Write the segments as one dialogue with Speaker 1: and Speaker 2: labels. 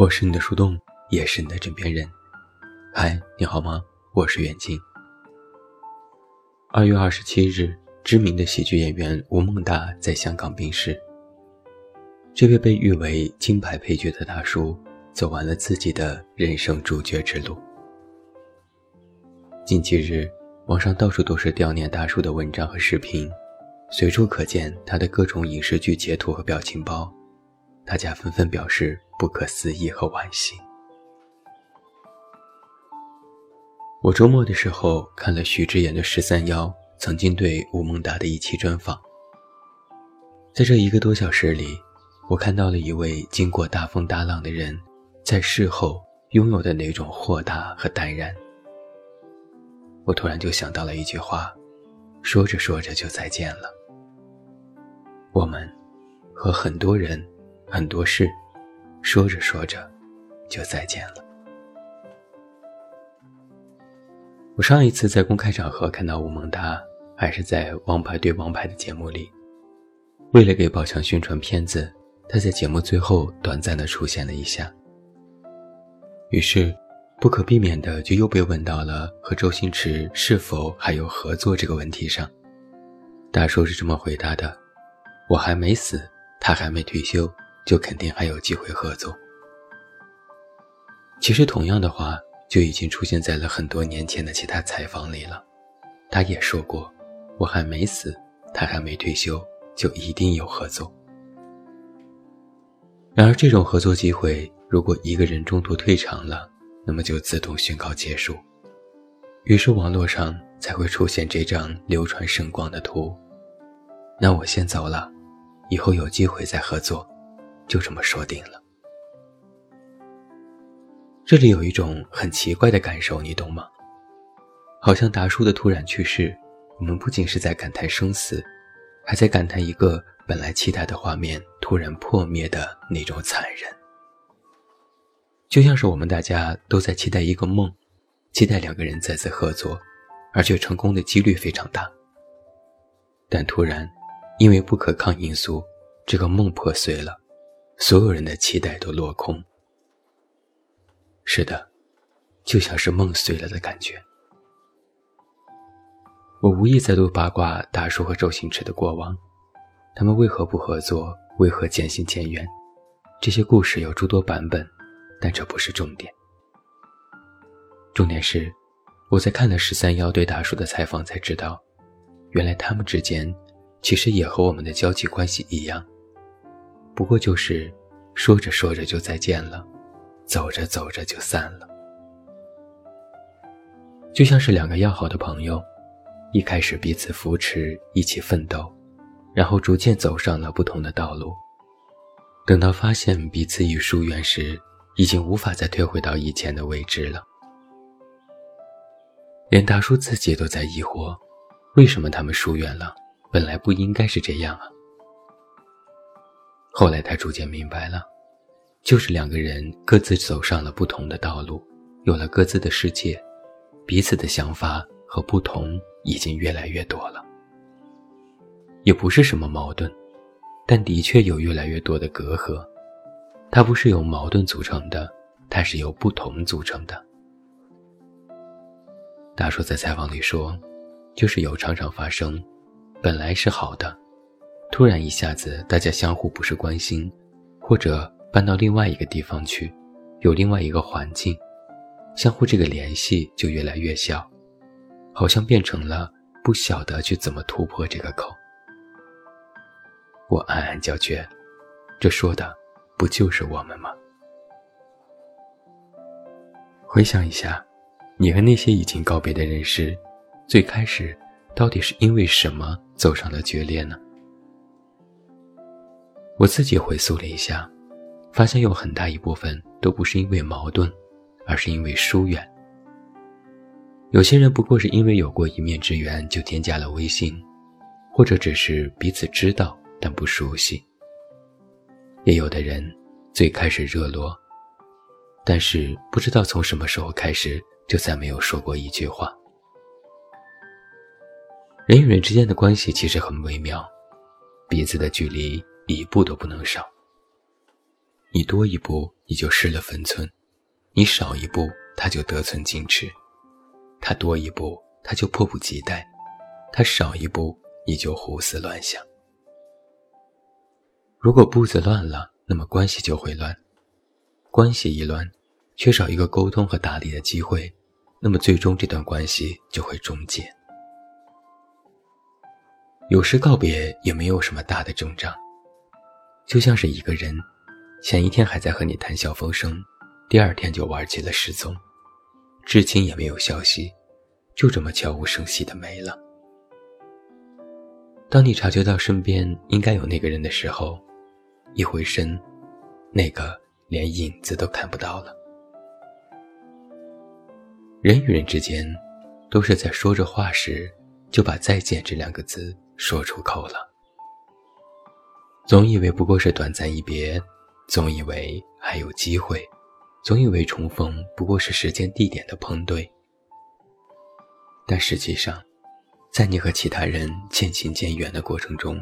Speaker 1: 我是你的树洞，也是你的枕边人。嗨，你好吗？我是远近。二月二十七日，知名的喜剧演员吴孟达在香港病逝。这位被誉为金牌配角的大叔，走完了自己的人生主角之路。近几日，网上到处都是悼念大叔的文章和视频，随处可见他的各种影视剧截图和表情包，大家纷纷表示。不可思议和惋惜。我周末的时候看了徐志言的十三幺曾经对吴孟达的一期专访，在这一个多小时里，我看到了一位经过大风大浪的人，在事后拥有的那种豁达和淡然。我突然就想到了一句话，说着说着就再见了。我们和很多人、很多事。说着说着，就再见了。我上一次在公开场合看到吴孟达，还是在《王牌对王牌》的节目里。为了给宝强宣传片子，他在节目最后短暂的出现了一下。于是，不可避免的就又被问到了和周星驰是否还有合作这个问题上。大叔是这么回答的：“我还没死，他还没退休。”就肯定还有机会合作。其实同样的话就已经出现在了很多年前的其他采访里了。他也说过：“我还没死，他还没退休，就一定有合作。”然而，这种合作机会，如果一个人中途退场了，那么就自动宣告结束。于是，网络上才会出现这张流传甚广的图。那我先走了，以后有机会再合作。就这么说定了。这里有一种很奇怪的感受，你懂吗？好像达叔的突然去世，我们不仅是在感叹生死，还在感叹一个本来期待的画面突然破灭的那种残忍。就像是我们大家都在期待一个梦，期待两个人再次合作，而且成功的几率非常大。但突然，因为不可抗因素，这个梦破碎了。所有人的期待都落空。是的，就像是梦碎了的感觉。我无意再度八卦大叔和周星驰的过往，他们为何不合作？为何渐行渐远？这些故事有诸多版本，但这不是重点。重点是，我在看了十三幺对大叔的采访才知道，原来他们之间其实也和我们的交际关系一样。不过就是说着说着就再见了，走着走着就散了，就像是两个要好的朋友，一开始彼此扶持，一起奋斗，然后逐渐走上了不同的道路。等到发现彼此已疏远时，已经无法再退回到以前的位置了。连大叔自己都在疑惑，为什么他们疏远了？本来不应该是这样啊。后来他逐渐明白了，就是两个人各自走上了不同的道路，有了各自的世界，彼此的想法和不同已经越来越多了。也不是什么矛盾，但的确有越来越多的隔阂。它不是由矛盾组成的，它是由不同组成的。大叔在采访里说，就是有常常发生，本来是好的。突然一下子，大家相互不是关心，或者搬到另外一个地方去，有另外一个环境，相互这个联系就越来越小，好像变成了不晓得去怎么突破这个口。我暗暗叫绝，这说的不就是我们吗？回想一下，你和那些已经告别的人时，最开始到底是因为什么走上了决裂呢？我自己回溯了一下，发现有很大一部分都不是因为矛盾，而是因为疏远。有些人不过是因为有过一面之缘就添加了微信，或者只是彼此知道但不熟悉。也有的人最开始热络，但是不知道从什么时候开始就再没有说过一句话。人与人之间的关系其实很微妙，彼此的距离。一步都不能少。你多一步你就失了分寸，你少一步他就得寸进尺，他多一步他就迫不及待，他少一步你就胡思乱想。如果步子乱了，那么关系就会乱，关系一乱，缺少一个沟通和打理的机会，那么最终这段关系就会终结。有时告别也没有什么大的征兆，就像是一个人，前一天还在和你谈笑风生，第二天就玩起了失踪，至今也没有消息，就这么悄无声息的没了。当你察觉到身边应该有那个人的时候，一回身，那个连影子都看不到了。人与人之间，都是在说着话时，就把再见这两个字。说出口了，总以为不过是短暂一别，总以为还有机会，总以为重逢不过是时间地点的碰对。但实际上，在你和其他人渐行渐远的过程中，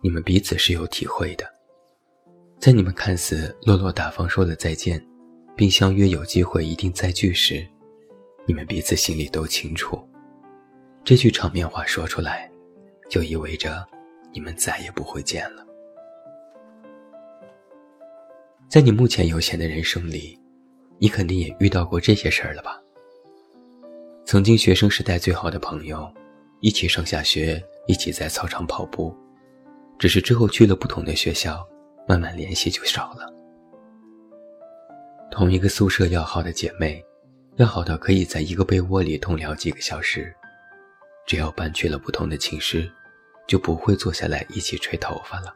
Speaker 1: 你们彼此是有体会的。在你们看似落落大方说了再见，并相约有机会一定再聚时，你们彼此心里都清楚，这句场面话说出来。就意味着你们再也不会见了。在你目前有限的人生里，你肯定也遇到过这些事儿了吧？曾经学生时代最好的朋友，一起上下学，一起在操场跑步，只是之后去了不同的学校，慢慢联系就少了。同一个宿舍要好的姐妹，要好到可以在一个被窝里同聊几个小时，只要搬去了不同的寝室。就不会坐下来一起吹头发了。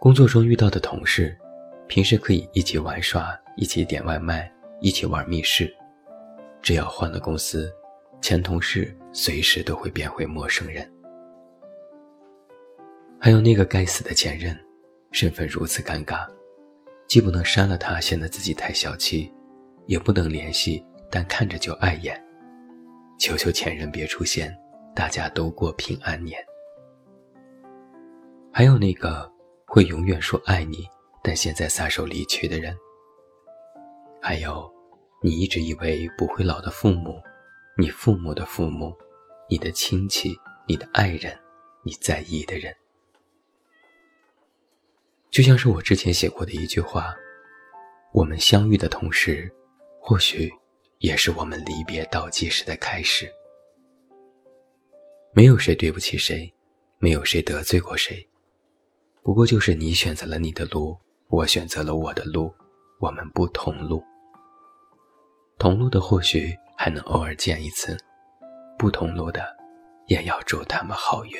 Speaker 1: 工作中遇到的同事，平时可以一起玩耍，一起点外卖，一起玩密室。只要换了公司，前同事随时都会变回陌生人。还有那个该死的前任，身份如此尴尬，既不能删了他显得自己太小气，也不能联系，但看着就碍眼。求求前任别出现。大家都过平安年。还有那个会永远说爱你，但现在撒手离去的人。还有，你一直以为不会老的父母，你父母的父母，你的亲戚，你的爱人，你在意的人。就像是我之前写过的一句话：我们相遇的同时，或许也是我们离别倒计时的开始。没有谁对不起谁，没有谁得罪过谁，不过就是你选择了你的路，我选择了我的路，我们不同路。同路的或许还能偶尔见一次，不同路的，也要祝他们好运。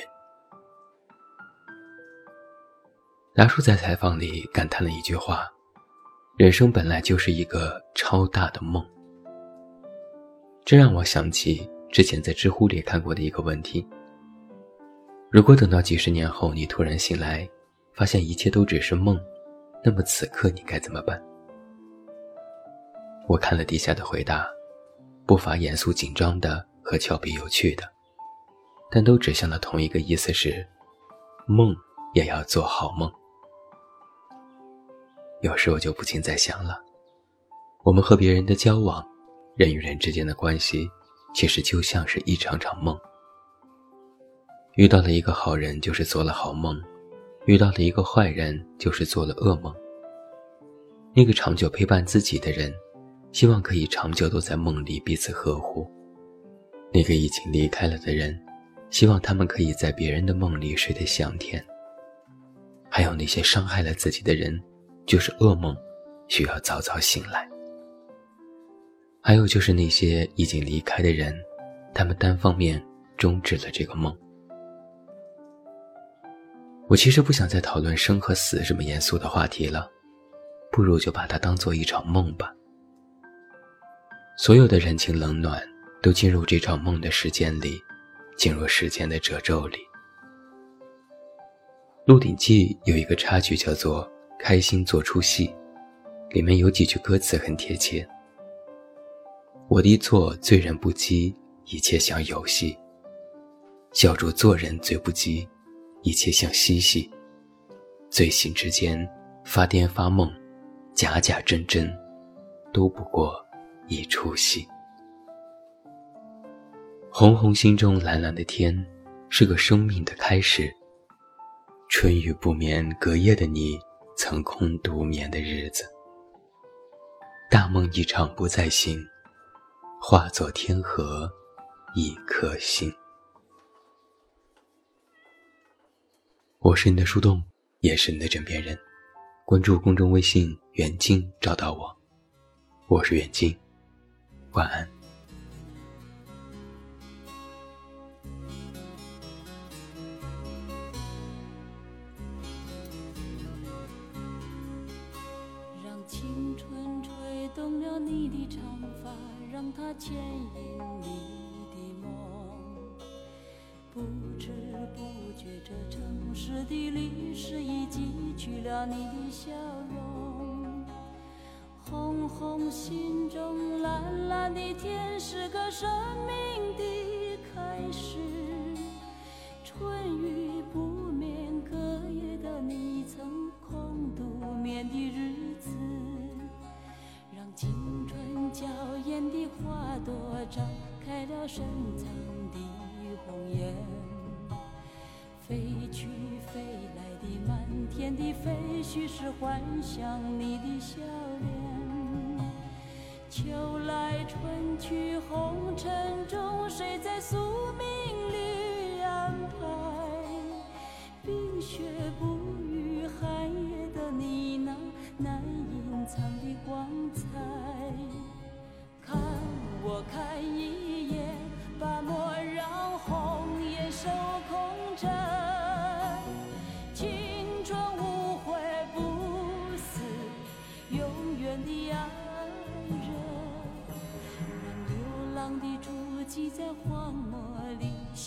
Speaker 1: 达叔在采访里感叹了一句话：“人生本来就是一个超大的梦。”这让我想起。之前在知乎里看过的一个问题：如果等到几十年后你突然醒来，发现一切都只是梦，那么此刻你该怎么办？我看了底下的回答，不乏严肃紧张的和俏皮有趣的，但都指向了同一个意思：是梦也要做好梦。有时我就不禁在想了，我们和别人的交往，人与人之间的关系。其实就像是一场场梦，遇到了一个好人就是做了好梦，遇到了一个坏人就是做了噩梦。那个长久陪伴自己的人，希望可以长久都在梦里彼此呵护；那个已经离开了的人，希望他们可以在别人的梦里睡得香甜。还有那些伤害了自己的人，就是噩梦，需要早早醒来。还有就是那些已经离开的人，他们单方面终止了这个梦。我其实不想再讨论生和死这么严肃的话题了，不如就把它当做一场梦吧。所有的人情冷暖都进入这场梦的时间里，进入时间的褶皱里。《鹿鼎记》有一个插曲叫做“开心做出戏”，里面有几句歌词很贴切。我的做醉人不羁，一切像游戏；笑逐做人最不羁，一切像嬉戏。醉醒之间，发癫发梦，假假真真，都不过一出戏。红红心中蓝蓝的天，是个生命的开始。春雨不眠，隔夜的你，曾空独眠的日子。大梦一场不再醒，化作天河一颗星。我是你的树洞，也是你的枕边人。关注公众微信“远近”，找到我。我是远近，晚安。
Speaker 2: 让青春吹动了你的长发，让它牵引你的梦，不知觉，这城市的历史已记取了你的笑容。红红心中，蓝蓝的天，是个生命的开始。春雨不眠，隔夜的你，曾空独眠的日子。让青春娇艳的花朵绽开了深藏的红颜，飞去飞来的满天的飞絮是幻想你的笑脸。秋来春去红尘中，谁在宿命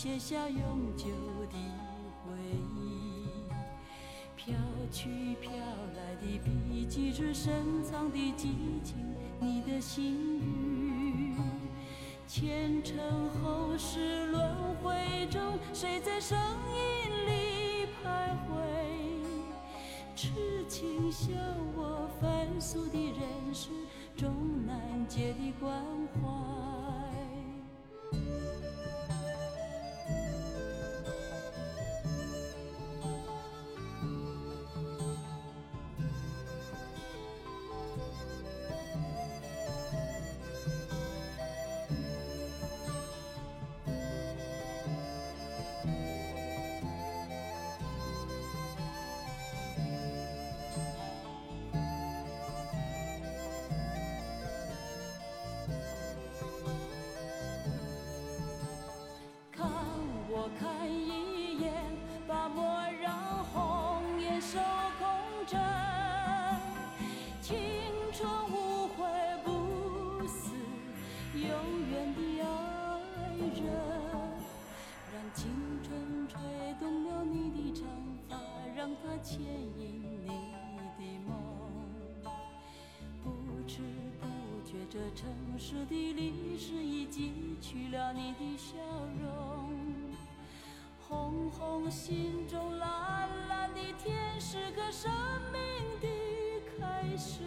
Speaker 2: 写下永久的回忆。飘去飘来的笔迹，是深藏的激情，你的心语。前尘后世轮回中，谁在声音里徘徊？痴情笑我凡俗的人世，终难解的关怀。这城市的历史已记取了你的笑容。红红心中，蓝蓝的天，是个生命的开始。